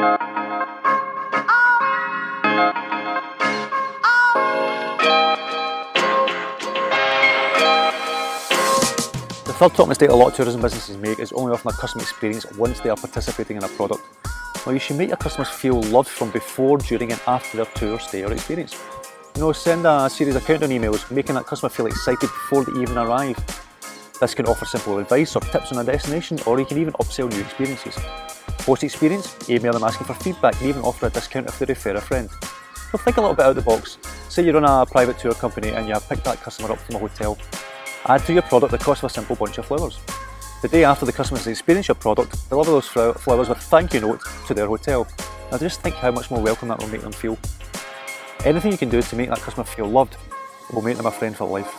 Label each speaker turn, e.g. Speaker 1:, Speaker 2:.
Speaker 1: The third top mistake a lot of tourism businesses make is only offering a customer experience once they are participating in a product. Now you should make your customers feel loved from before, during and after their tour, stay or experience. You know, send a series of countdown emails, making that customer feel excited before they even arrive. This can offer simple advice or tips on a destination, or you can even upsell new experiences. Post experience, email them asking for feedback and even offer a discount if they refer a friend. So think a little bit out of the box. Say you run a private tour company and you have picked that customer up from a hotel. Add to your product the cost of a simple bunch of flowers. The day after the customer has experienced your product, deliver those flowers with a thank you note to their hotel. Now just think how much more welcome that will make them feel. Anything you can do to make that customer feel loved will make them a friend for life.